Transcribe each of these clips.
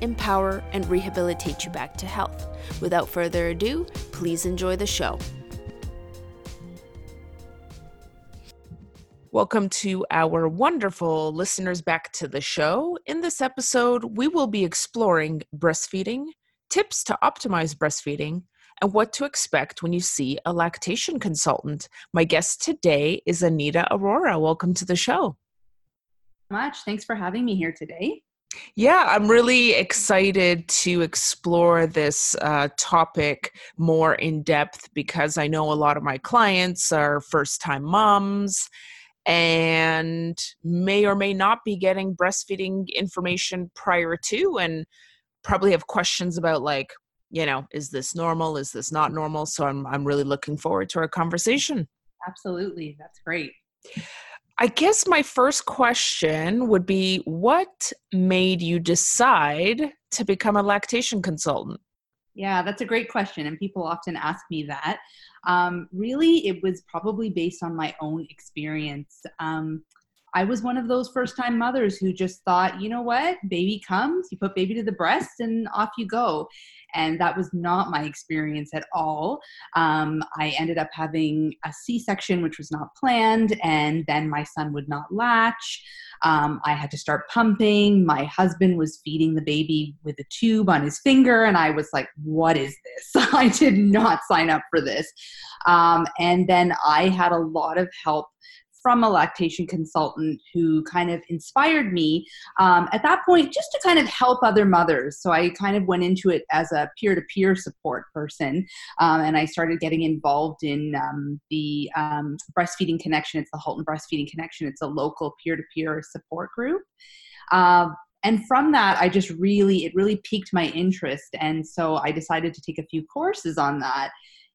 empower, and rehabilitate you back to health. Without further ado, please enjoy the show. Welcome to our wonderful listeners back to the show. In this episode, we will be exploring breastfeeding, tips to optimize breastfeeding, and what to expect when you see a lactation consultant. My guest today is Anita Arora. Welcome to the show. Much. Thanks for having me here today. Yeah, I'm really excited to explore this uh, topic more in depth because I know a lot of my clients are first time moms and may or may not be getting breastfeeding information prior to and probably have questions about like you know, is this normal? Is this not normal? So I'm I'm really looking forward to our conversation. Absolutely. That's great. I guess my first question would be what made you decide to become a lactation consultant? Yeah, that's a great question. And people often ask me that. Um, really, it was probably based on my own experience. Um, I was one of those first time mothers who just thought, you know what, baby comes, you put baby to the breast, and off you go. And that was not my experience at all. Um, I ended up having a C section, which was not planned, and then my son would not latch. Um, I had to start pumping. My husband was feeding the baby with a tube on his finger, and I was like, what is this? I did not sign up for this. Um, and then I had a lot of help from a lactation consultant who kind of inspired me um, at that point just to kind of help other mothers. So I kind of went into it as a peer to peer support person. Um, and I started getting involved in um, the um, Breastfeeding Connection. It's the Halton Breastfeeding Connection, it's a local peer to peer support group. Uh, and from that i just really it really piqued my interest and so i decided to take a few courses on that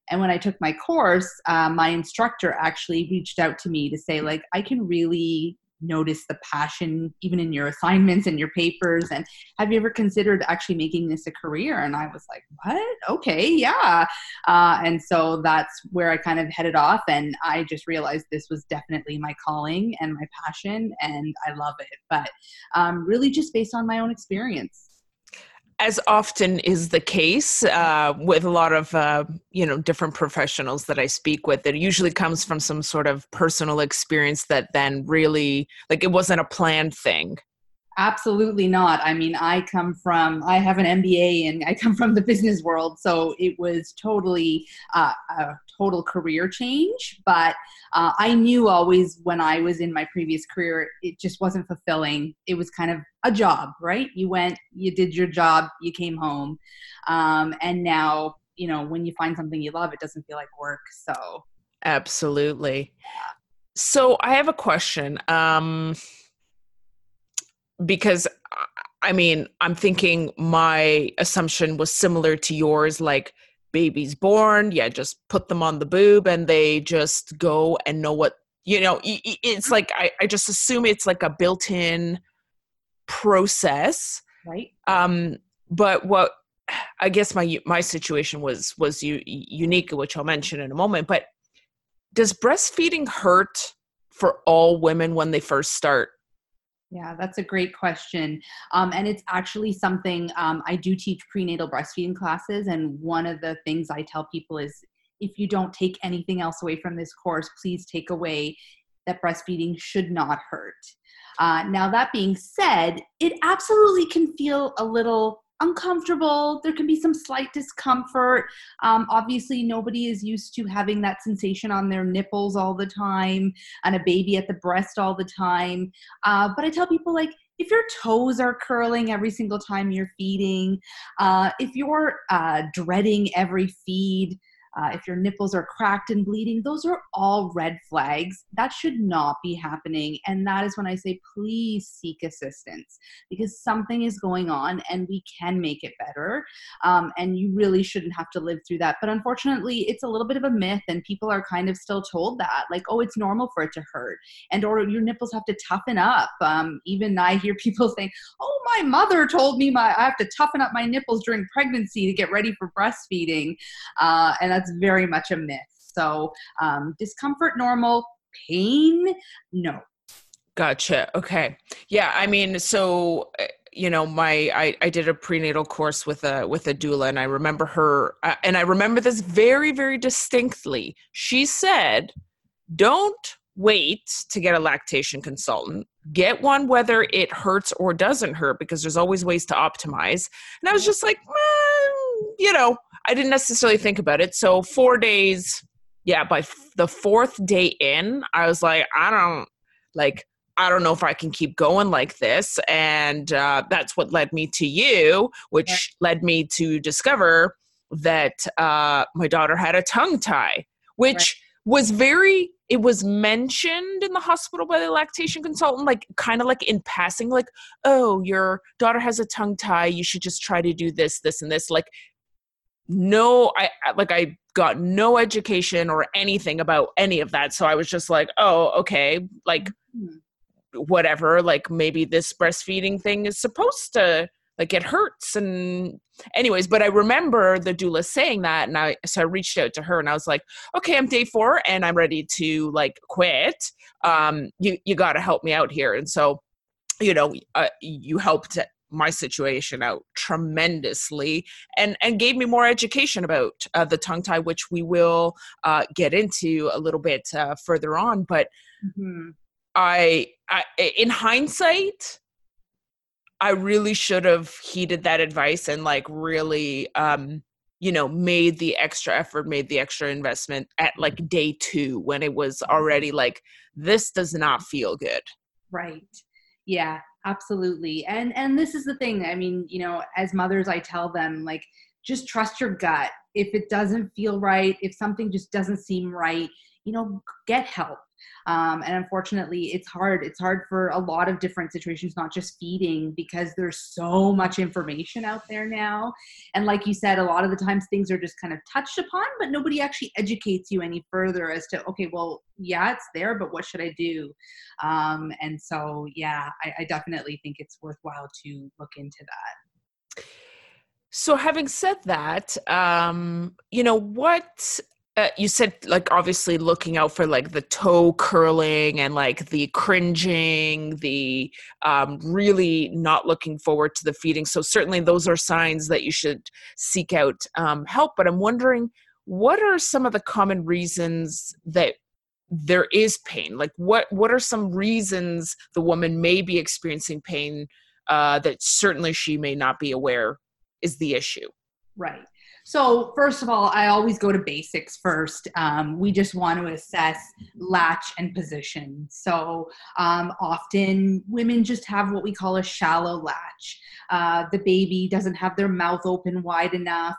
and when I took my course, uh, my instructor actually reached out to me to say, like, I can really notice the passion even in your assignments and your papers and have you ever considered actually making this a career? And i was like what? Okay yeah. Uh, and so that's where i kind of headed off and i just realized this was definitely my calling and my passion and i love it. But um, really just based on my own experience as often is the case uh, with a lot of uh, you know different professionals that I speak with, it usually comes from some sort of personal experience that then really like it wasn't a planned thing. Absolutely not. I mean, I come from, I have an MBA and I come from the business world. So it was totally uh, a total career change. But uh, I knew always when I was in my previous career, it just wasn't fulfilling. It was kind of a job, right? You went, you did your job, you came home. Um, and now, you know, when you find something you love, it doesn't feel like work. So, absolutely. So, I have a question. Um, because I mean, I'm thinking my assumption was similar to yours like babies born, yeah, just put them on the boob and they just go and know what, you know, it's mm-hmm. like I, I just assume it's like a built in process. Right. Um, but what I guess my my situation was was u- unique, which I'll mention in a moment. But does breastfeeding hurt for all women when they first start? Yeah, that's a great question. Um, and it's actually something um, I do teach prenatal breastfeeding classes. And one of the things I tell people is if you don't take anything else away from this course, please take away that breastfeeding should not hurt. Uh, now, that being said, it absolutely can feel a little uncomfortable. There can be some slight discomfort. Um, obviously, nobody is used to having that sensation on their nipples all the time and a baby at the breast all the time. Uh, but I tell people, like, if your toes are curling every single time you're feeding, uh, if you're uh, dreading every feed, uh, if your nipples are cracked and bleeding, those are all red flags. That should not be happening. And that is when I say, please seek assistance because something is going on and we can make it better. Um, and you really shouldn't have to live through that. But unfortunately, it's a little bit of a myth, and people are kind of still told that, like, oh, it's normal for it to hurt, and or your nipples have to toughen up. Um, even I hear people saying, oh, my mother told me my I have to toughen up my nipples during pregnancy to get ready for breastfeeding, uh, and that's very much a myth. So um, discomfort normal, pain no. Gotcha. Okay. Yeah. I mean, so eh, you know my I, I did a prenatal course with a with a doula and i remember her uh, and i remember this very very distinctly she said don't wait to get a lactation consultant get one whether it hurts or doesn't hurt because there's always ways to optimize and i was just like you know i didn't necessarily think about it so four days yeah by f- the fourth day in i was like i don't like I don't know if I can keep going like this. And uh, that's what led me to you, which yeah. led me to discover that uh, my daughter had a tongue tie, which right. was very, it was mentioned in the hospital by the lactation consultant, like kind of like in passing, like, oh, your daughter has a tongue tie. You should just try to do this, this, and this. Like, no, I like, I got no education or anything about any of that. So I was just like, oh, okay. Like, mm-hmm whatever like maybe this breastfeeding thing is supposed to like it hurts and anyways but i remember the doula saying that and i so i reached out to her and i was like okay i'm day four and i'm ready to like quit um you you got to help me out here and so you know uh, you helped my situation out tremendously and and gave me more education about uh, the tongue tie which we will uh, get into a little bit uh, further on. But mm-hmm. I, I in hindsight I really should have heeded that advice and like really um you know made the extra effort made the extra investment at like day 2 when it was already like this does not feel good. Right. Yeah absolutely. And and this is the thing i mean you know as mothers i tell them like just trust your gut. If it doesn't feel right if something just doesn't seem right you know get help um, and unfortunately it's hard. It's hard for a lot of different situations not just feeding because there's so much information out there now. And like you said a lot of the times things are just kind of touched upon but nobody actually educates you any further as to okay well yeah it's there but what should i do? Um, and so yeah I, I definitely think it's worthwhile to look into that. So having said that um you know what uh, you said like obviously looking out for like the toe curling and like the cringing the um, really not looking forward to the feeding. So certainly those are signs that you should seek out um, help. But i'm wondering what are some of the common reasons that there is pain? Like what what are some reasons the woman may be experiencing pain uh, that certainly she may not be aware is the issue? Right so, first of all, I always go to basics first. Um, we just want to assess latch and position. So, um, often women just have what we call a shallow latch. Uh, the baby doesn't have their mouth open wide enough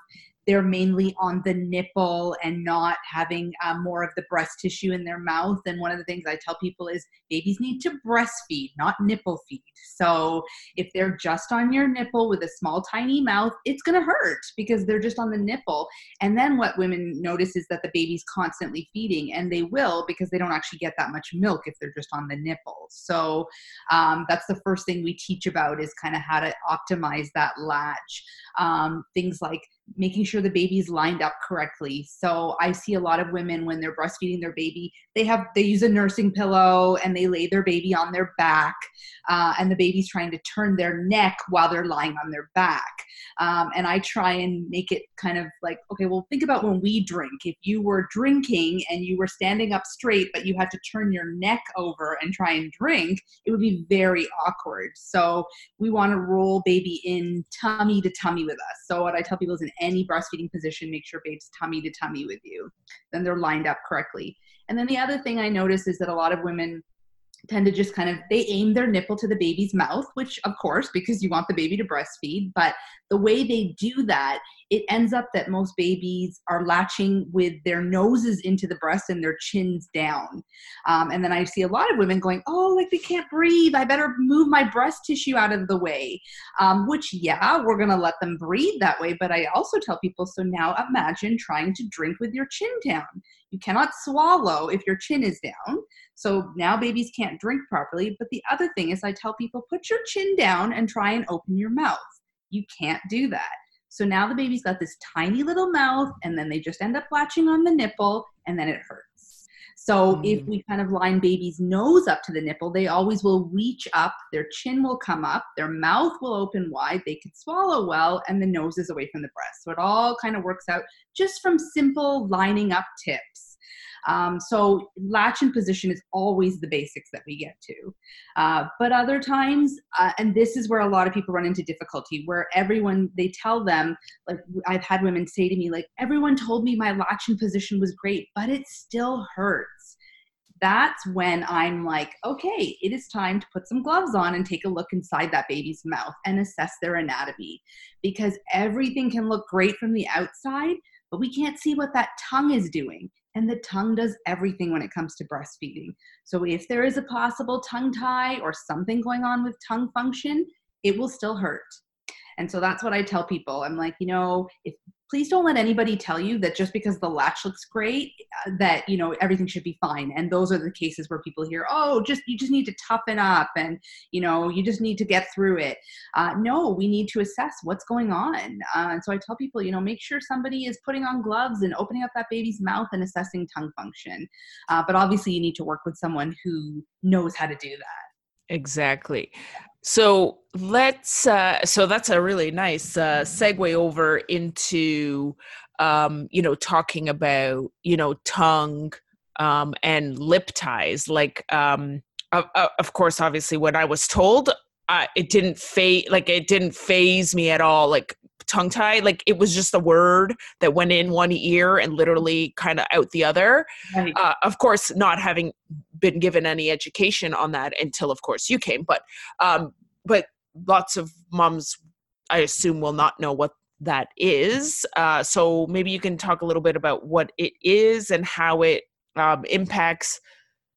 they're mainly on the nipple and not having um, more of the breast tissue in their mouth. And one of the things I tell people is babies need to breastfeed, not nipple feed. So if they're just on your nipple with a small, tiny mouth, it's going to hurt because they're just on the nipple. And then what women notice is that the baby's constantly feeding, and they will because they don't actually get that much milk if they're just on the nipple. So um, that's the first thing we teach about is kind of how to optimize that latch. Um, things like making sure the baby's lined up correctly. So I see a lot of women when they're breastfeeding their baby, they have they use a nursing pillow and they lay their baby on their back, uh, and the baby's trying to turn their neck while they're lying on their back. Um, and I try and make it kind of like, okay, well, think about when we drink. If you were drinking and you were standing up straight, but you had to turn your neck over and try and drink, it would be very awkward. So we want to roll baby in tummy to tummy with us. So what I tell people is in any breastfeeding position, make sure babe's tummy to tummy with you. Then they're lined up correctly. And then the other thing I notice is that a lot of women tend to just kind of they aim their nipple to the baby's mouth which of course because you want the baby to breastfeed but the way they do that it ends up that most babies are latching with their noses into the breast and their chins down um, and then i see a lot of women going oh like they can't breathe i better move my breast tissue out of the way um, which yeah we're going to let them breathe that way but i also tell people so now imagine trying to drink with your chin down you cannot swallow if your chin is down so now babies can't drink properly. But the other thing is, I tell people put your chin down and try and open your mouth. You can't do that. So now the baby's got this tiny little mouth, and then they just end up latching on the nipple, and then it hurts. So mm. if we kind of line baby's nose up to the nipple, they always will reach up, their chin will come up, their mouth will open wide, they can swallow well, and the nose is away from the breast. So it all kind of works out just from simple lining up tips. Um, so latch and position is always the basics that we get to. Uh, but other times, uh, and this is where a lot of people run into difficulty, where everyone, they tell them, like I've had women say to me, like, everyone told me my latch and position was great, but it still hurts that's when I'm like, okay, it is time to put some gloves on and take a look inside that baby's mouth and assess their anatomy. Because everything can look great from the outside, but we can't see what that tongue is doing. And the tongue does everything when it comes to breastfeeding. So if there is a possible tongue tie or something going on with tongue function, it will still hurt. And so that's what I tell people. I'm like, you know, if please don't let anybody tell you that just because the latch looks great uh, that you know everything should be fine. And those are the cases where people hear oh just you just need to toughen up and you know you just need to get through it. Uh, no we need to assess what's going on. Uh, and so i tell people you know make sure somebody is putting on gloves and opening up that baby's mouth and assessing tongue function. Uh, but obviously you need to work with someone who knows how to do that. Exactly so let's uh so that's a really nice uh segue over into um you know talking about you know tongue um and lip ties. Like um of, of course obviously when i was told uh, it didn't faze like it didn't faze me at all. Like tongue tie like it was just a word that went in one ear and literally kind of out the other. Right. uh, of course not having been given any education on that until of course you came but um but lots of moms i assume will not know what that is. Uh, so maybe you can talk a little bit about what it is and how it um, impacts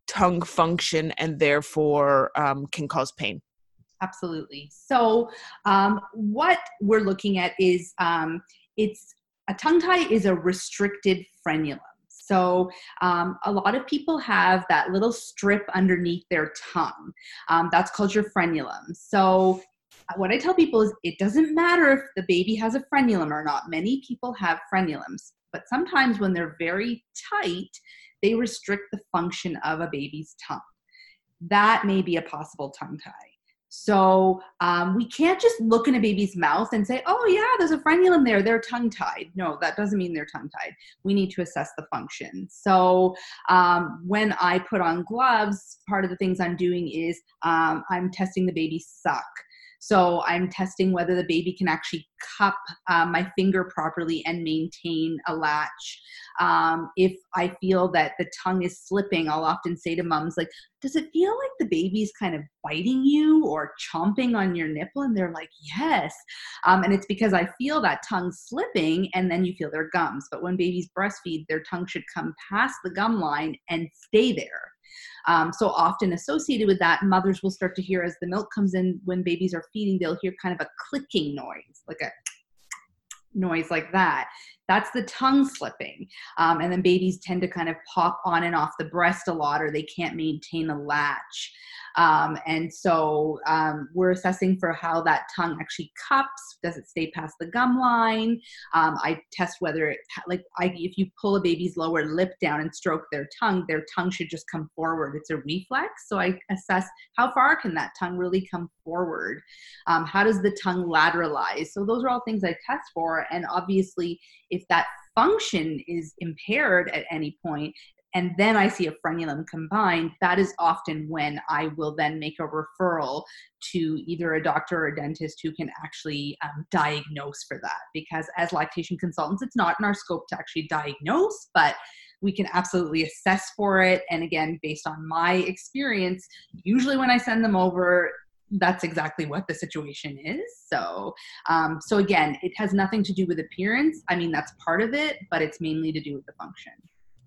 tongue function and therefore um, can cause pain absolutely so um, what we're looking at is um, it's a tongue tie is a restricted frenulum so, um, a lot of people have that little strip underneath their tongue. Um, that's called your frenulum. So, what I tell people is it doesn't matter if the baby has a frenulum or not. Many people have frenulums, but sometimes when they're very tight, they restrict the function of a baby's tongue. That may be a possible tongue tie. So um, we can't just look in a baby's mouth and say, oh, yeah, there's a frenulum there. They're tongue tied. No, that doesn't mean they're tongue tied. We need to assess the function. So um, when I put on gloves, part of the things I'm doing is um, I'm testing the baby suck. So I'm testing whether the baby can actually cup uh, my finger properly and maintain a latch. Um, if I feel that the tongue is slipping, I'll often say to moms, like, does it feel like the baby's kind of biting you or chomping on your nipple? And they're like, yes. Um, and it's because I feel that tongue slipping and then you feel their gums. But when babies breastfeed, their tongue should come past the gum line and stay there. Um, so often associated with that, mothers will start to hear as the milk comes in when babies are feeding, they'll hear kind of a clicking noise, like a noise like that. That's the tongue slipping. Um, and then babies tend to kind of pop on and off the breast a lot, or they can't maintain a latch. Um, and so um, we're assessing for how that tongue actually cups. Does it stay past the gum line? Um, I test whether it, like, I, if you pull a baby's lower lip down and stroke their tongue, their tongue should just come forward. It's a reflex. So I assess how far can that tongue really come forward? Um, how does the tongue lateralize? So those are all things I test for. And obviously, if that function is impaired at any point, and then I see a frenulum combined, that is often when I will then make a referral to either a doctor or a dentist who can actually um, diagnose for that. Because as lactation consultants, it's not in our scope to actually diagnose, but we can absolutely assess for it. And again, based on my experience, usually when I send them over, that's exactly what the situation is. So, um, so again, it has nothing to do with appearance. I mean, that's part of it, but it's mainly to do with the function.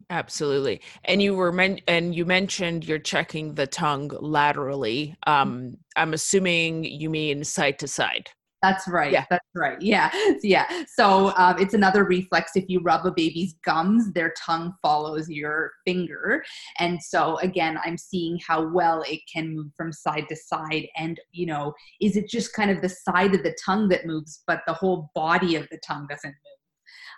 Absolutely. And you were men- and you mentioned you're checking the tongue laterally. Um, I'm assuming you mean side to side. That's right. Yeah. That's right. Yeah. Yeah. So um, it's another reflex. If you rub a baby's gums, their tongue follows your finger. And so again, I'm seeing how well it can move from side to side. And, you know, is it just kind of the side of the tongue that moves, but the whole body of the tongue doesn't move?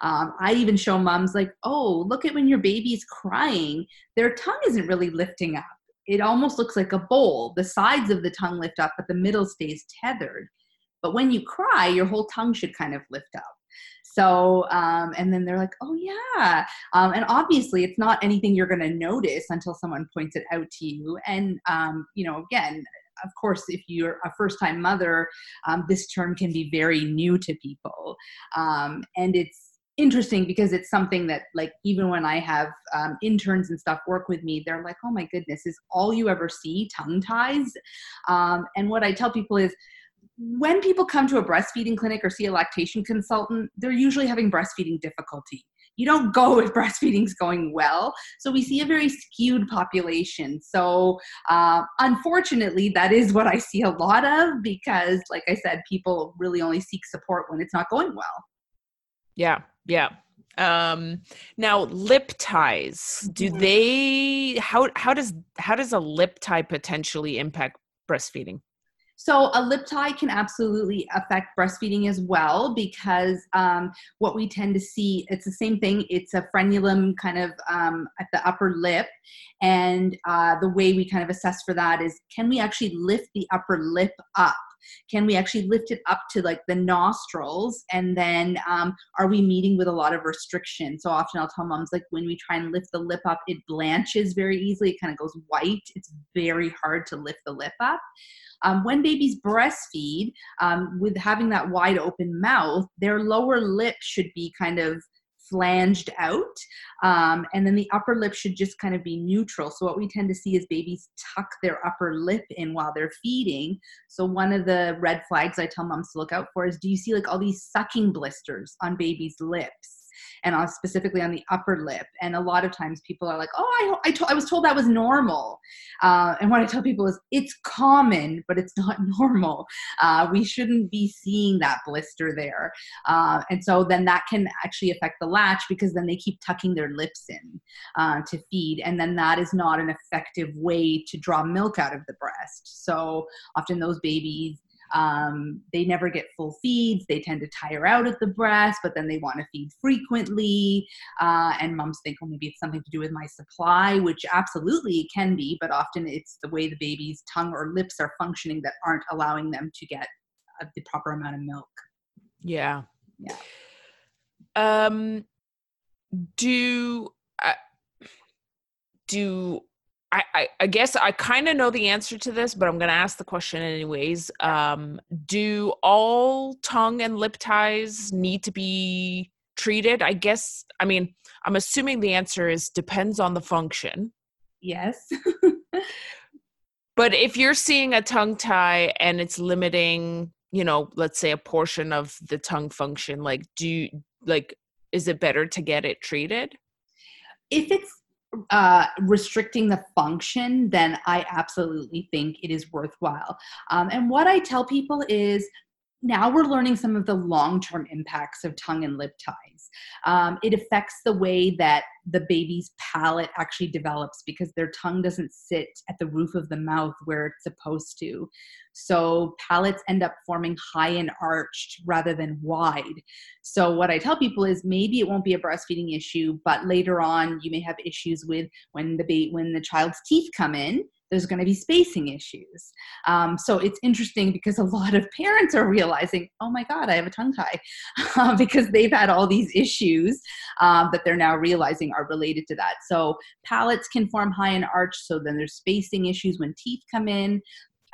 Um, I even show moms like, oh, look at when your baby's crying, their tongue isn't really lifting up. It almost looks like a bowl. The sides of the tongue lift up, but the middle stays tethered. But when you cry, your whole tongue should kind of lift up. So, um, and then they're like, oh, yeah. Um, and obviously, it's not anything you're going to notice until someone points it out to you. And, um, you know, again, of course, if you're a first time mother, um, this term can be very new to people. Um, and it's, interesting because it's something that like even when i have um, interns and stuff work with me they're like oh my goodness is all you ever see tongue ties? Um, and what i tell people is when people come to a breastfeeding clinic or see a lactation consultant they're usually having breastfeeding difficulty. You don't go if breastfeeding's going well. So we see a very skewed population. So uh, unfortunately that is what i see a lot of because like i said people really only seek support when it's not going well. Yeah yeah. Um now lip ties, do mm-hmm. they how how does how does a lip tie potentially impact breastfeeding? So a lip tie can absolutely affect breastfeeding as well because um, what we tend to see, it's the same thing. It's a frenulum kind of um, at the upper lip. And uh, the way we kind of assess for that is can we actually lift the upper lip up? Can we actually lift it up to like the nostrils? And then um, are we meeting with a lot of restriction? So often I'll tell moms like when we try and lift the lip up, it blanches very easily. It kind of goes white. It's very hard to lift the lip up. Um, when babies breastfeed, um, with having that wide open mouth, their lower lip should be kind of flanged out. Um, and then the upper lip should just kind of be neutral. So, what we tend to see is babies tuck their upper lip in while they're feeding. So, one of the red flags I tell moms to look out for is do you see like all these sucking blisters on babies' lips? And specifically on the upper lip. And a lot of times people are like, oh, I, I, to- I was told that was normal. Uh, and what I tell people is it's common, but it's not normal. Uh, we shouldn't be seeing that blister there. Uh, and so then that can actually affect the latch because then they keep tucking their lips in uh, to feed. And then that is not an effective way to draw milk out of the breast. So often those babies um, they never get full feeds. They tend to tire out at the breast, but then they want to feed frequently. Uh, and moms think, well, maybe it's something to do with my supply, which absolutely it can be, but often it's the way the baby's tongue or lips are functioning that aren't allowing them to get uh, the proper amount of milk. Yeah. Yeah. Um, do uh, do I, I, I guess I kind of know the answer to this, but I'm going to ask the question anyways. Um, do all tongue and lip ties need to be treated? I guess, I mean, I'm assuming the answer is depends on the function. Yes. but if you're seeing a tongue tie and it's limiting, you know, let's say a portion of the tongue function, like, do you, like, is it better to get it treated? If it's uh, restricting the function, then I absolutely think it is worthwhile. Um, and what I tell people is now we're learning some of the long term impacts of tongue and lip ties. Um, it affects the way that the baby's palate actually develops because their tongue doesn't sit at the roof of the mouth where it's supposed to. So palates end up forming high and arched rather than wide. So what I tell people is maybe it won't be a breastfeeding issue, but later on you may have issues with when the ba- when the child's teeth come in there's going to be spacing issues. Um, so it's interesting because a lot of parents are realizing, oh my God, I have a tongue tie uh, because they've had all these issues um, that they're now realizing are related to that. So palates can form high and arch, so then there's spacing issues when teeth come in.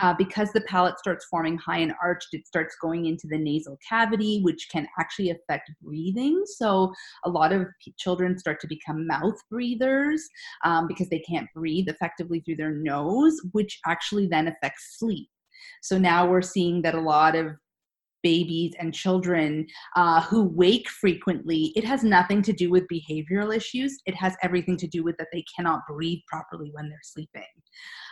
Uh, because the palate starts forming high and arched, it starts going into the nasal cavity, which can actually affect breathing. So, a lot of p- children start to become mouth breathers um, because they can't breathe effectively through their nose, which actually then affects sleep. So, now we're seeing that a lot of babies and children uh, who wake frequently, it has nothing to do with behavioral issues. It has everything to do with that they cannot breathe properly when they're sleeping.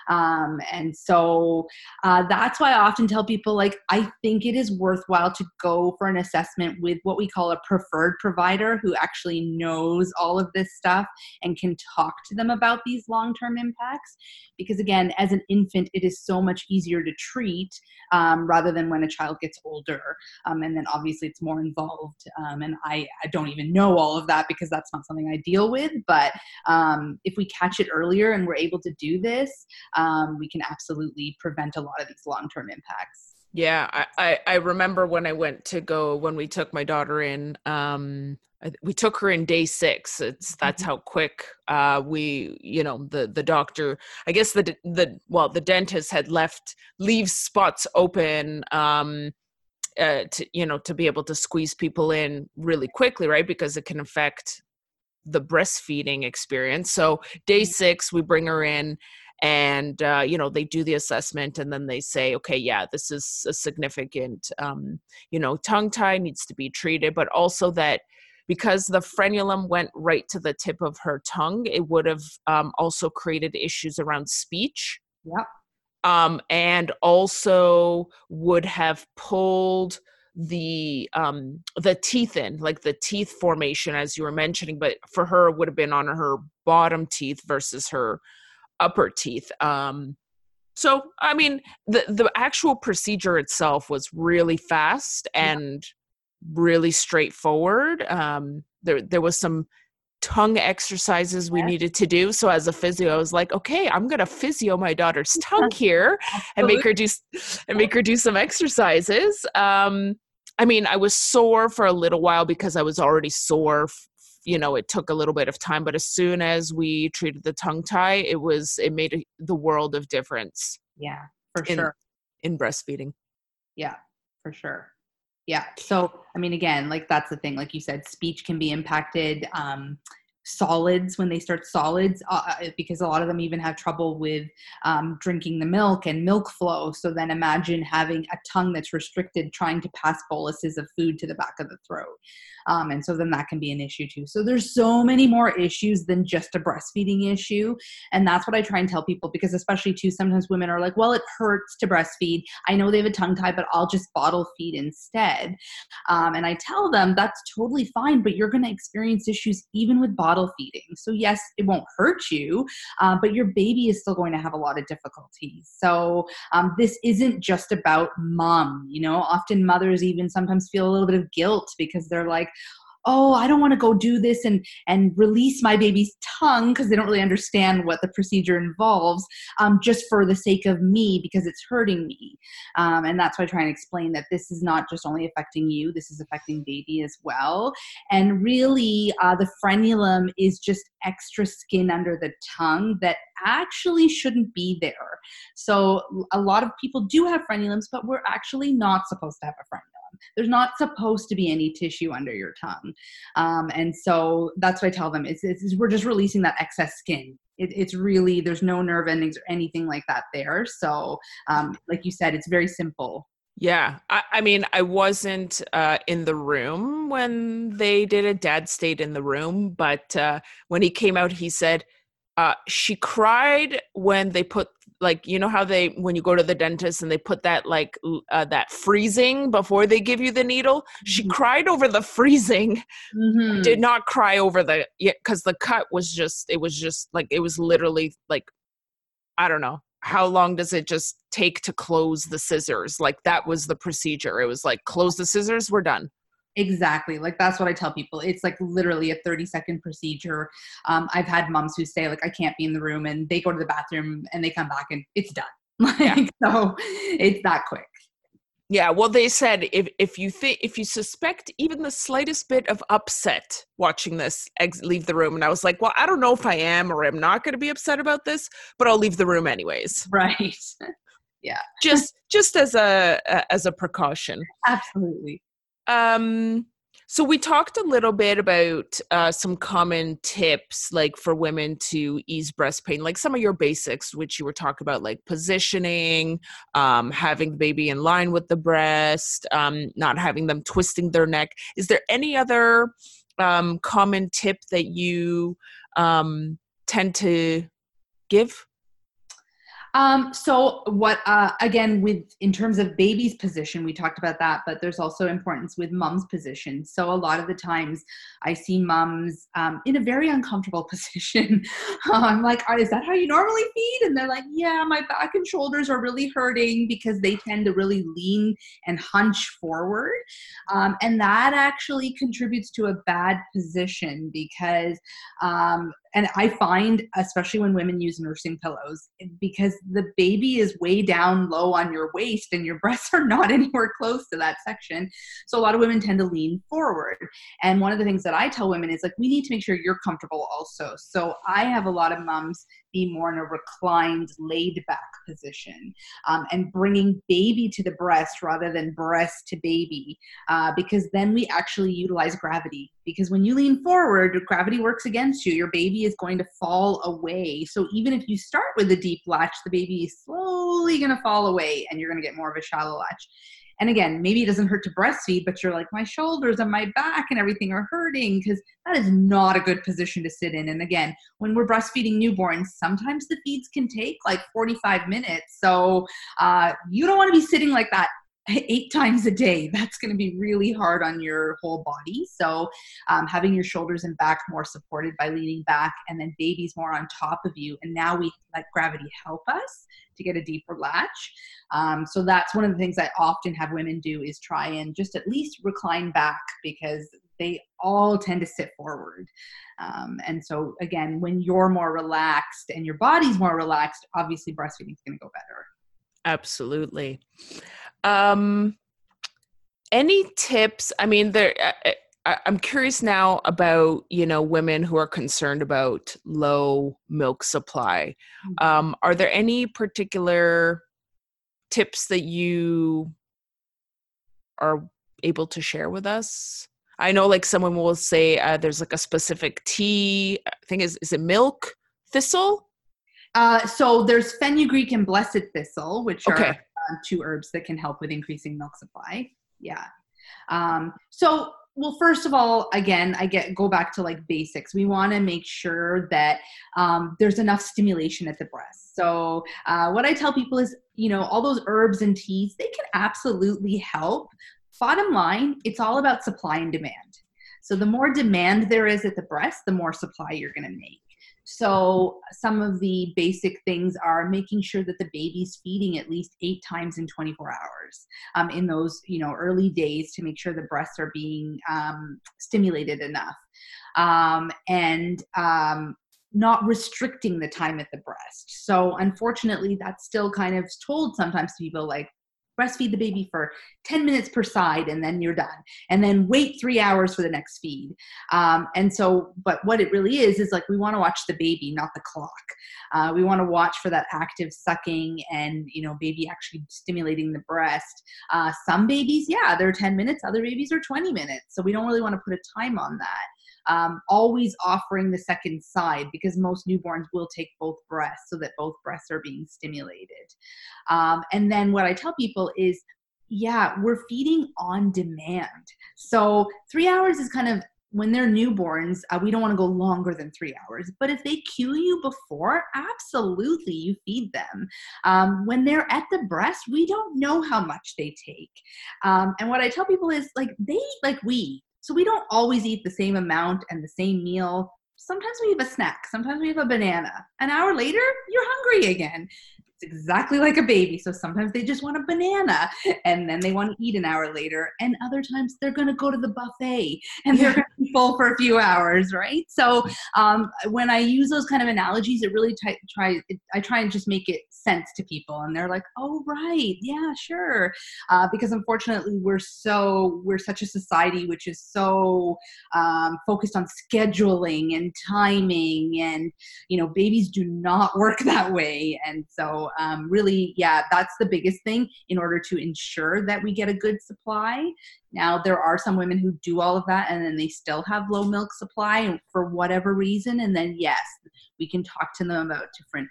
Um, and so uh, that's why I often tell people like, I think it is worthwhile to go for an assessment with what we call a preferred provider who actually knows all of this stuff and can talk to them about these long term impacts. Because again, as an infant, it is so much easier to treat um, rather than when a child gets older. Um, and then obviously it's more involved. Um, and I, I, don't even know all of that because that's not something I deal with. But um, if we catch it earlier and we're able to do this, um, we can absolutely prevent a lot of these long term impacts. Yeah, I, I, I remember when I went to go when we took my daughter in. Um, we took her in day six. It's that's mm-hmm. how quick uh, we, you know, the the doctor. I guess the the well, the dentist had left leaves spots open. Um, uh, to you know to be able to squeeze people in really quickly right because it can affect the breastfeeding experience so day mm-hmm. six we bring her in and uh, you know they do the assessment and then they say okay yeah this is a significant um, you know tongue tie needs to be treated but also that because the frenulum went right to the tip of her tongue it would have um, also created issues around speech yeah um, and also would have pulled the um the teeth in like the teeth formation as you were mentioning but for her it would have been on her bottom teeth versus her upper teeth. Um, so, I mean, the the actual procedure itself was really fast and yeah. really straightforward. Um, there there was some tongue exercises we needed to do. So as a physio, I was like, okay, I'm gonna physio my daughter's tongue here and make her do and make her do some exercises. Um, I mean, I was sore for a little while because I was already sore you know it took a little bit of time but as soon as we treated the tongue tie it was it made a, the world of difference yeah for in, sure. in breastfeeding. Yeah for sure. Yeah so i mean again like that's the thing like you said speech can be impacted um solids when they start solids uh, uh, because a lot of them even have trouble with um, drinking the milk and milk flow so then imagine having a tongue that's restricted trying to pass boluses of food to the back of the throat um, and so then that can be an issue too. So there's so many more issues than just a breastfeeding issue. And that's what i try and tell people because especially too sometimes women are like well it hurts to breastfeed. I know they have a tongue tie but i'll just bottle feed instead. Um, and i tell them that's totally fine but you're going to experience issues even with bottle feeding. So yes it won't hurt you uh, but your baby is still going to have a lot of difficulties. So um, this isn't just about mom you know? Often mothers even sometimes feel a little bit of guilt because they're like oh i don't want to go do this and and release my baby's tongue because they don't really understand what the procedure involves um, just for the sake of me because it's hurting me. Um, and that's why i try and explain that this is not just only affecting you this is affecting baby as well. And really uh, the frenulum is just extra skin under the tongue that actually shouldn't be there. So a lot of people do have frenulums but we're actually not supposed to have a frenulum there's not supposed to be any tissue under your tongue. Um, and so that's what I tell them. It's, it's, we're just releasing that excess skin. It, it's really, there's no nerve endings or anything like that there. So um, like you said, it's very simple. Yeah, I, I, mean, I wasn't uh, in the room when they did it. Dad stayed in the room, but uh, when he came out, he said uh, she cried when they put like you know how they when you go to the dentist and they put that like uh, that freezing before they give you the needle? She mm-hmm. cried over the freezing. Mm-hmm. did not cry over the yeah because the cut was just it was just like it was literally like i don't know how long does it just take to close the scissors? Like that was the procedure. It was like close the scissors we're done Exactly. Like that's what I tell people. It's like literally a 30 second procedure. Um, I've had moms who say like I can't be in the room and they go to the bathroom and they come back and it's done. Like yeah. so it's that quick. Yeah, well they said if if you think if you suspect even the slightest bit of upset watching this, ex- leave the room and I was like, well, I don't know if I am or I'm not going to be upset about this, but I'll leave the room anyways. Right. Yeah. Just just as a, a as a precaution. Absolutely. Um so we talked a little bit about uh, some common tips, like for women to ease breast pain, like some of your basics, which you were talking about, like positioning, um, having the baby in line with the breast, um, not having them twisting their neck. Is there any other um, common tip that you um, tend to give? Um, so what uh, again with in terms of baby's position, we talked about that, but there's also importance with mom's position. So a lot of the times I see moms um, in a very uncomfortable position. I'm like, is that how you normally feed? And they're like, yeah, my back and shoulders are really hurting because they tend to really lean and hunch forward. Um, and that actually contributes to a bad position because um, and I find, especially when women use nursing pillows, because the baby is way down low on your waist and your breasts are not anywhere close to that section. So a lot of women tend to lean forward. And one of the things that I tell women is like, we need to make sure you're comfortable also. So I have a lot of moms be more in a reclined, laid back position um, and bringing baby to the breast rather than breast to baby, uh, because then we actually utilize gravity. Because when you lean forward, gravity works against you. Your baby is going to fall away. So even if you start with a deep latch, the baby is slowly going to fall away and you're going to get more of a shallow latch. And again, maybe it doesn't hurt to breastfeed, but you're like, my shoulders and my back and everything are hurting because that is not a good position to sit in. And again, when we're breastfeeding newborns, sometimes the feeds can take like 45 minutes. So uh, you don't want to be sitting like that eight times a day. That's going to be really hard on your whole body. So um, having your shoulders and back more supported by leaning back and then babies more on top of you. And now we let gravity help us to get a deeper latch. Um, so that's one of the things i often have women do is try and just at least recline back because they all tend to sit forward. Um, and so again when you're more relaxed and your body's more relaxed obviously breastfeeding is going to go better. Absolutely um, any tips? I mean, there. I, I'm curious now about you know women who are concerned about low milk supply. Mm-hmm. Um, are there any particular tips that you are able to share with us? I know like someone will say uh, there's like a specific tea. I think is is it milk thistle? Uh, so there's fenugreek and blessed thistle, which okay. are um, two herbs that can help with increasing milk supply. Yeah. Um, so well first of all again i get go back to like basics. We want to make sure that um, there's enough stimulation at the breast. So uh, what i tell people is you know all those herbs and teas they can absolutely help. Bottom line it's all about supply and demand. So the more demand there is at the breast the more supply you're going to make so some of the basic things are making sure that the baby's feeding at least eight times in 24 hours um, in those you know early days to make sure the breasts are being um, stimulated enough, um, and um, not restricting the time at the breast. So unfortunately, that's still kind of told sometimes to people like breastfeed the baby for 10 minutes per side and then you're done. And then wait three hours for the next feed. Um, and so but what it really is is like we want to watch the baby not the clock. Uh, we want to watch for that active sucking and you know baby actually stimulating the breast. Uh, some babies yeah they're 10 minutes other babies are 20 minutes. So we don't really want to put a time on that um, always offering the second side because most newborns will take both breasts so that both breasts are being stimulated. Um, and then what I tell people is, yeah, we're feeding on demand. So three hours is kind of when they're newborns, uh, we don't want to go longer than three hours. But if they cue you before, absolutely, you feed them. Um, when they're at the breast, we don't know how much they take. Um, and what I tell people is like they like we. So we don't always eat the same amount and the same meal. Sometimes we have a snack, sometimes we have a banana. An hour later, you're hungry again. It's exactly like a baby. So sometimes they just want a banana and then they want to eat an hour later. And other times they're going to go to the buffet and they're going full for a few hours, right? So um, when I use those kind of analogies, it really t- try it, I try and just make it sense to people, and they're like, "Oh, right, yeah, sure," uh, because unfortunately we're so we're such a society which is so um, focused on scheduling and timing, and you know, babies do not work that way, and so um, really, yeah, that's the biggest thing in order to ensure that we get a good supply now, there are some women who do all of that and then they still have low milk supply for whatever reason. And then, yes, we can talk to them about different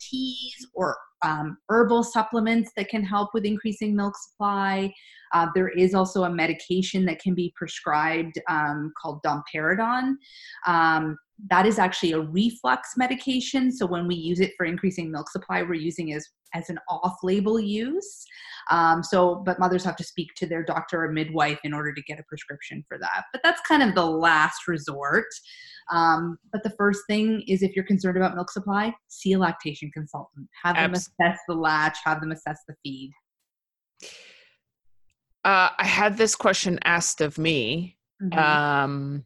teas or um, herbal supplements that can help with increasing milk supply. Uh, there is also a medication that can be prescribed um, called domperidone. Um, that is actually a reflux medication. So when we use it for increasing milk supply, we're using it as, as an off-label use. Um, so, but mothers have to speak to their doctor or midwife in order to get a prescription for that. But that's kind of the last resort. Um, but the first thing is if you're concerned about milk supply, see a lactation consultant. Have them assess the latch, have them assess the feed. Uh, I had this question asked of me. Mm-hmm. Um,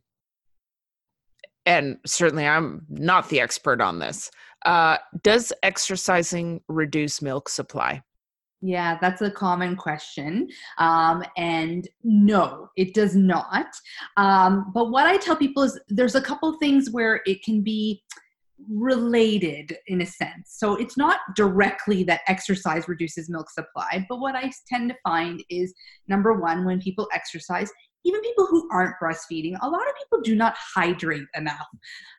and certainly I'm not the expert on this. Uh, does exercising reduce milk supply? Yeah, that's a common question. Um, and no, it does not. Um, but what I tell people is there's a couple things where it can be related in a sense. So it's not directly that exercise reduces milk supply, but what I tend to find is number one, when people exercise, even people who aren't breastfeeding, a lot of people do not hydrate enough.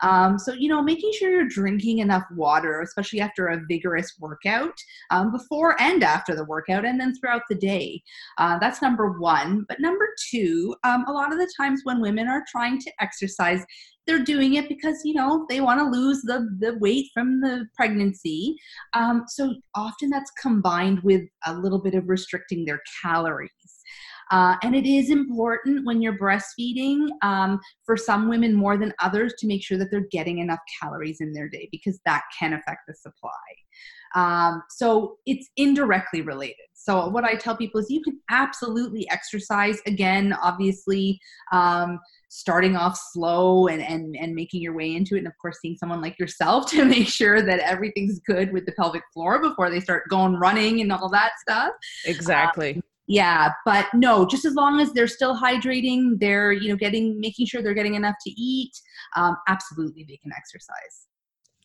Um, so, you know, making sure you're drinking enough water, especially after a vigorous workout, um, before and after the workout, and then throughout the day. Uh, that's number one. But number two, um, a lot of the times when women are trying to exercise, they're doing it because you know they want to lose the the weight from the pregnancy um, so often that's combined with a little bit of restricting their calories uh, and it is important when you're breastfeeding um, for some women more than others to make sure that they're getting enough calories in their day because that can affect the supply. Um, so it's indirectly related. So what I tell people is you can absolutely exercise again, obviously. Um, starting off slow and, and and making your way into it and of course seeing someone like yourself to make sure that everything's good with the pelvic floor before they start going running and all that stuff exactly um, yeah but no just as long as they're still hydrating they're you know getting making sure they're getting enough to eat um, absolutely they can exercise.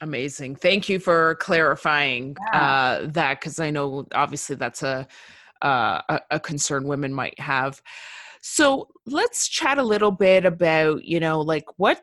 Amazing. Thank you for clarifying yeah. uh, that because i know obviously that's a, uh, a, a concern women might have. So let's chat a little bit about you know like what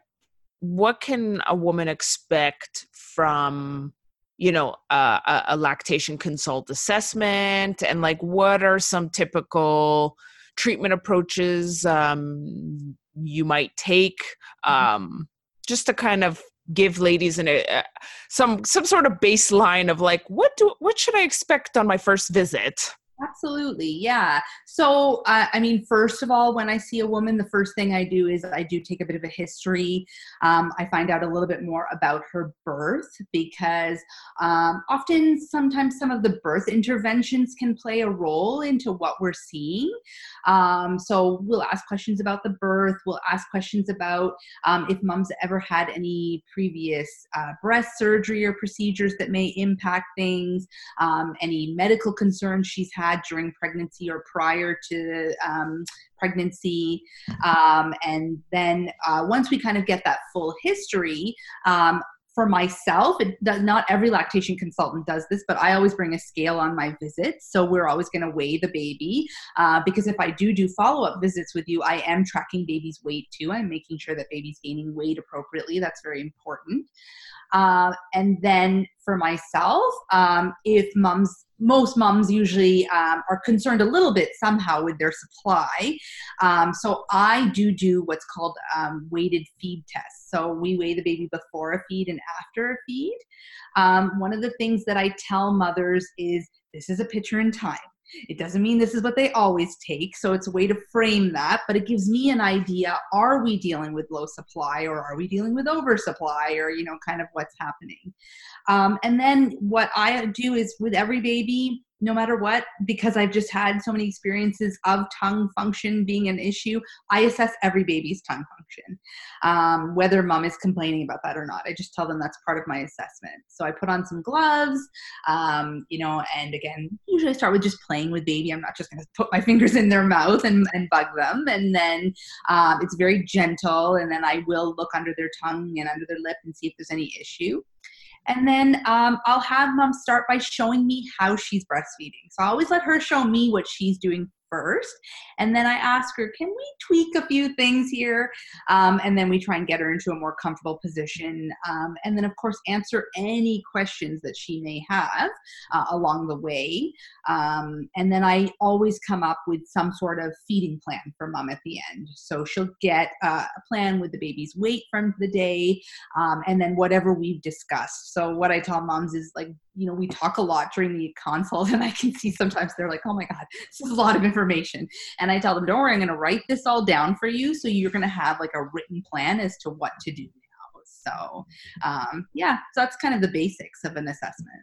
what can a woman expect from you know uh, a, a, lactation consult assessment and like what are some typical treatment approaches um, you might take mm-hmm. um, just to kind of give ladies an, a, some some sort of baseline of like what do what should i expect on my first visit Absolutely. Yeah. So, uh, I mean, first of all, when I see a woman, the first thing I do is I do take a bit of a history. Um, I find out a little bit more about her birth because um, often, sometimes, some of the birth interventions can play a role into what we're seeing. Um, so, we'll ask questions about the birth. We'll ask questions about um, if mom's ever had any previous uh, breast surgery or procedures that may impact things, um, any medical concerns she's had had during pregnancy or prior to um, pregnancy. Um, and then uh, once we kind of get that full history, um, for myself, it does not every lactation consultant does this, but I always bring a scale on my visits. So we're always going to weigh the baby uh, because if I do do follow up visits with you, I am tracking baby's weight too. I'm making sure that baby's gaining weight appropriately. That's very important. Uh, and then for myself, um, if mom's most moms usually um, are concerned a little bit somehow with their supply. Um, so I do do what's called um, weighted feed tests. So we weigh the baby before a feed and after a feed. Um, one of the things that I tell mothers is this is a picture in time. It doesn't mean this is what they always take, so it's a way to frame that, but it gives me an idea are we dealing with low supply or are we dealing with oversupply or, you know, kind of what's happening. Um, and then what I do is with every baby, no matter what, because I've just had so many experiences of tongue function being an issue, I assess every baby's tongue function, um, whether mom is complaining about that or not. I just tell them that's part of my assessment. So I put on some gloves, um, you know, and again, usually I start with just playing with baby. I'm not just going to put my fingers in their mouth and, and bug them. And then um, it's very gentle. And then I will look under their tongue and under their lip and see if there's any issue. And then um, I'll have mom start by showing me how she's breastfeeding. So I always let her show me what she's doing first. And then I ask her, can we tweak a few things here? Um, and then we try and get her into a more comfortable position. Um, and then, of course, answer any questions that she may have uh, along the way. Um, and then I always come up with some sort of feeding plan for mom at the end. So she'll get uh, a plan with the baby's weight from the day um, and then whatever we've discussed. So, what I tell moms is like, you know, we talk a lot during the consult, and I can see sometimes they're like, oh my God, this is a lot of information. And I tell them, don't worry, I'm going to write this all down for you. So you're going to have like a written plan as to what to do now. So, um, yeah, so that's kind of the basics of an assessment.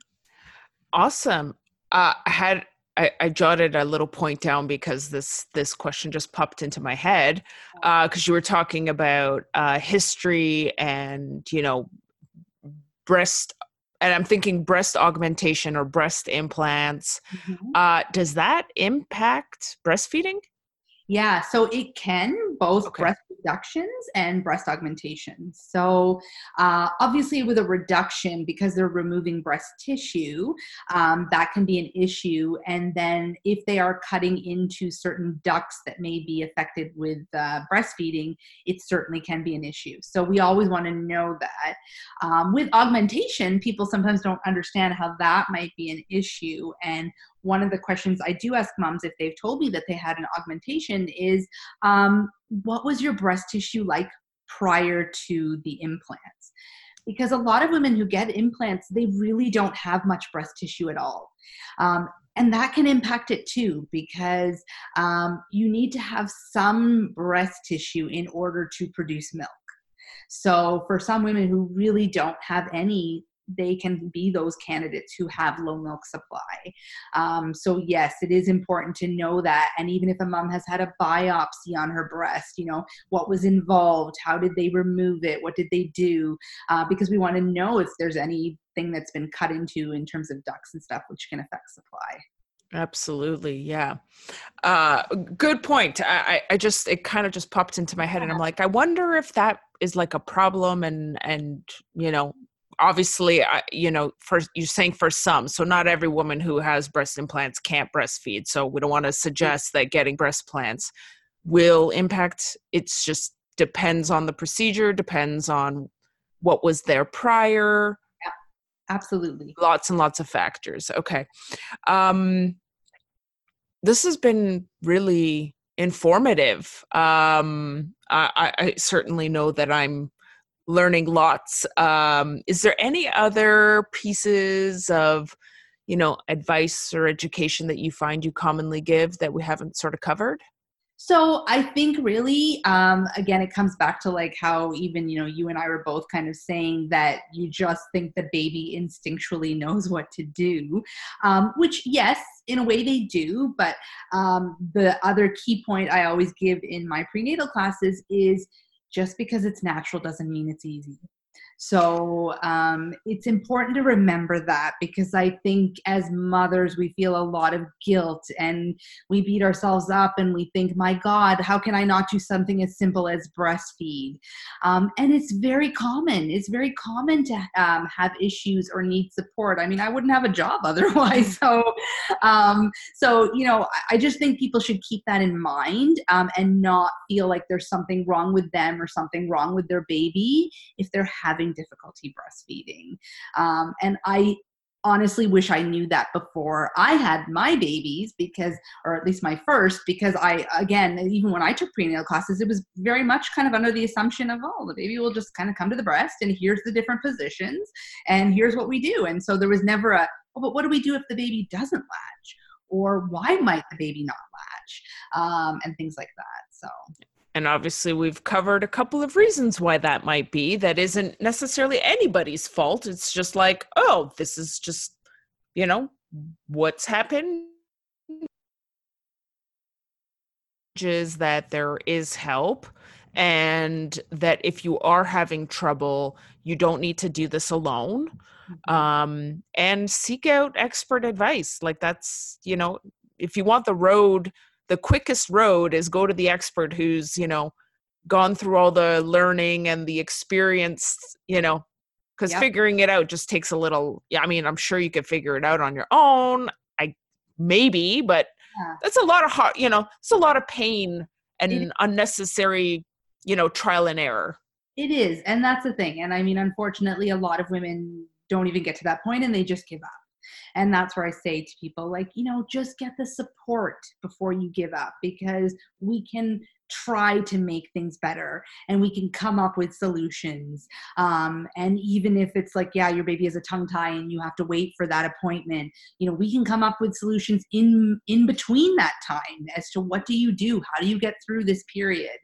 Awesome. Uh, I had I, I, jotted a little point down because this this question just popped into my head because uh, you were talking about uh, history and you know breast and I'm thinking breast augmentation or breast implants. Mm-hmm. Uh, does that impact breastfeeding? Yeah, so it can both okay. breast reductions and breast augmentations. So, uh, obviously, with a reduction, because they're removing breast tissue, um, that can be an issue. And then, if they are cutting into certain ducts that may be affected with uh, breastfeeding, it certainly can be an issue. So, we always want to know that. Um, with augmentation, people sometimes don't understand how that might be an issue. And one of the questions I do ask moms if they've told me that they had an augmentation is um, what was your breast tissue like prior to the implants? Because a lot of women who get implants, they really don't have much breast tissue at all. Um, and that can impact it too because um, you need to have some breast tissue in order to produce milk. So, for some women who really don't have any they can be those candidates who have low milk supply. Um, so yes, it is important to know that. And even if a mom has had a biopsy on her breast, you know what was involved, how did they remove it, what did they do, uh, because we want to know if there's anything that's been cut into in terms of ducts and stuff, which can affect supply. Absolutely, yeah. Uh, good point. I, I just it kind of just popped into my head, and I'm like, I wonder if that is like a problem, and and you know obviously you know for you're saying for some so not every woman who has breast implants can't breastfeed so we don't want to suggest that getting breast implants will impact it's just depends on the procedure depends on what was there prior. Yeah, absolutely. Lots and lots of factors okay. Um this has been really informative um I, I certainly know that i'm learning lots. Um, is there any other pieces of, you know, advice or education that you find you commonly give that we haven't sort of covered? So I think really, um, again, it comes back to like how even you know you and I were both kind of saying that you just think the baby instinctually knows what to do, um, which yes, in a way they do. But um, the other key point I always give in my prenatal classes is just because it's natural doesn't mean it's easy. So um, it's important to remember that because I think as mothers, we feel a lot of guilt and we beat ourselves up and we think, my God, how can I not do something as simple as breastfeed? Um, and it's very common. It's very common to um, have issues or need support. I mean, I wouldn't have a job otherwise. So, um, so you know, I just think people should keep that in mind um, and not feel like there's something wrong with them or something wrong with their baby if they're having difficulty breastfeeding. Um, and I honestly wish I knew that before I had my babies because, or at least my first, because I, again, even when I took prenatal classes, it was very much kind of under the assumption of, oh, the baby will just kind of come to the breast and here's the different positions and here's what we do. And so there was never a, oh, but what do we do if the baby doesn't latch? Or why might the baby not latch? Um, and things like that. So and obviously we've covered a couple of reasons why that might be that isn't necessarily anybody's fault. It's just like oh this is just you know what's happened. Is that there is help and that if you are having trouble you don't need to do this alone mm-hmm. um, and seek out expert advice. Like that's you know if you want the road the quickest road is go to the expert who's you know gone through all the learning and the experience you know because yep. figuring it out just takes a little yeah i mean i'm sure you could figure it out on your own i maybe but yeah. that's a lot of hard you know it's a lot of pain and it, unnecessary you know trial and error it is and that's the thing and i mean unfortunately a lot of women don't even get to that point and they just give up and that's where I say to people, like, you know, just get the support before you give up because we can try to make things better and we can come up with solutions. Um, and even if it's like yeah your baby has a tongue tie and you have to wait for that appointment you know we can come up with solutions in in between that time as to what do you do? How do you get through this period?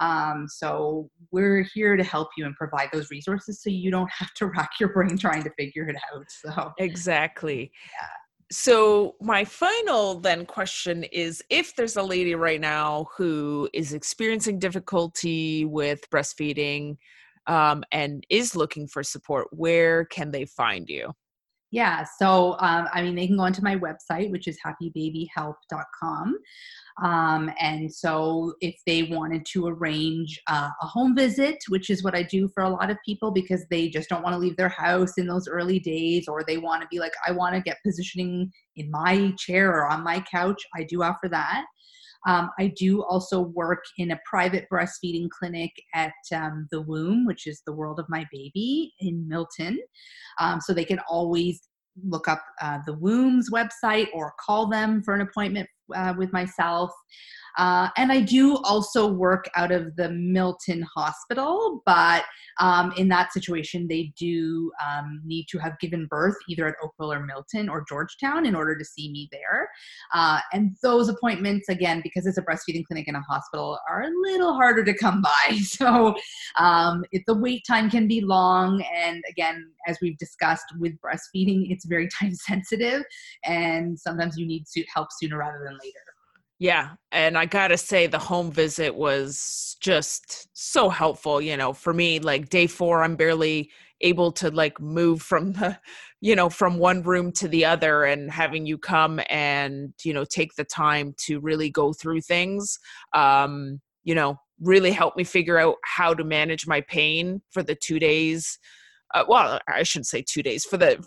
Um, so we're here to help you and provide those resources so you don't have to rack your brain trying to figure it out so. Exactly. Yeah so my final then question is if there's a lady right now who is experiencing difficulty with breastfeeding um, and is looking for support where can they find you? Yeah so um, i mean they can go onto my website which is happybabyhelp.com um, and so, if they wanted to arrange uh, a home visit, which is what I do for a lot of people because they just don't want to leave their house in those early days, or they want to be like, I want to get positioning in my chair or on my couch, I do offer that. Um, I do also work in a private breastfeeding clinic at um, the Womb, which is the world of my baby in Milton. Um, so they can always look up uh, the Womb's website or call them for an appointment uh, with myself. Uh, and I do also work out of the Milton Hospital, but um, in that situation, they do um, need to have given birth either at Oakville or Milton or Georgetown in order to see me there. Uh, and those appointments, again, because it's a breastfeeding clinic in a hospital, are a little harder to come by. So um, the wait time can be long. And again, as we've discussed with breastfeeding, it's very time sensitive. And sometimes you need help sooner rather than later. Yeah. And I got to say, the home visit was just so helpful. You know, for me, like day four, I'm barely able to like move from the, you know, from one room to the other and having you come and, you know, take the time to really go through things, um, you know, really help me figure out how to manage my pain for the two days. Uh, well, I shouldn't say two days for the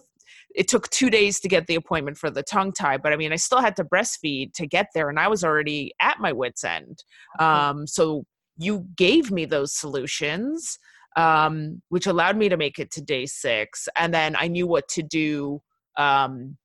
it took two days to get the appointment for the tongue tie but i mean i still had to breastfeed to get there and i was already at my wits end. Um, so you gave me those solutions um, which allowed me to make it to day six and then i knew what to do um,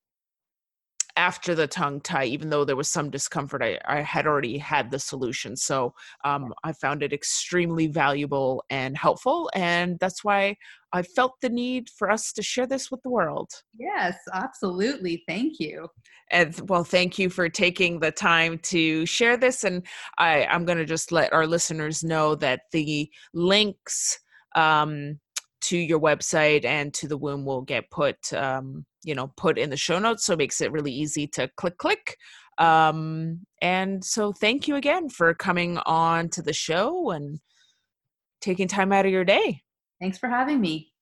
after the tongue tie, even though there was some discomfort, I, I had already had the solution. So um, I found it extremely valuable and helpful. And that's why I felt the need for us to share this with the world. Yes, absolutely. Thank you. And well, thank you for taking the time to share this. And I, I'm going to just let our listeners know that the links um, to your website and to the womb will get put um, you know put in the show notes so it makes it really easy to click click. Um, and so thank you again for coming on to the show and taking time out of your day. Thanks for having me.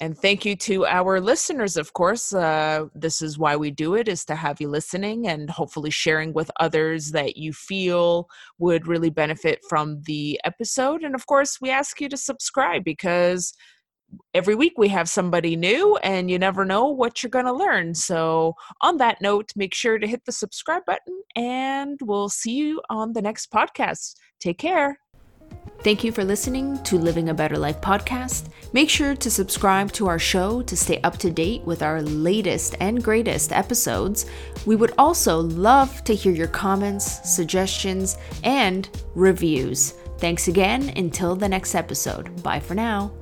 And thank you to our listeners of course. Uh, this is why we do it is to have you listening and hopefully sharing with others that you feel would really benefit from the episode. And of course we ask you to subscribe because every week we have somebody new and you never know what you're going to learn. So, on that note, make sure to hit the subscribe button and we'll see you on the next podcast. Take care. Thank you for listening to Living a Better Life podcast. Make sure to subscribe to our show to stay up to date with our latest and greatest episodes. We would also love to hear your comments, suggestions, and reviews. Thanks again. Until the next episode. Bye for now.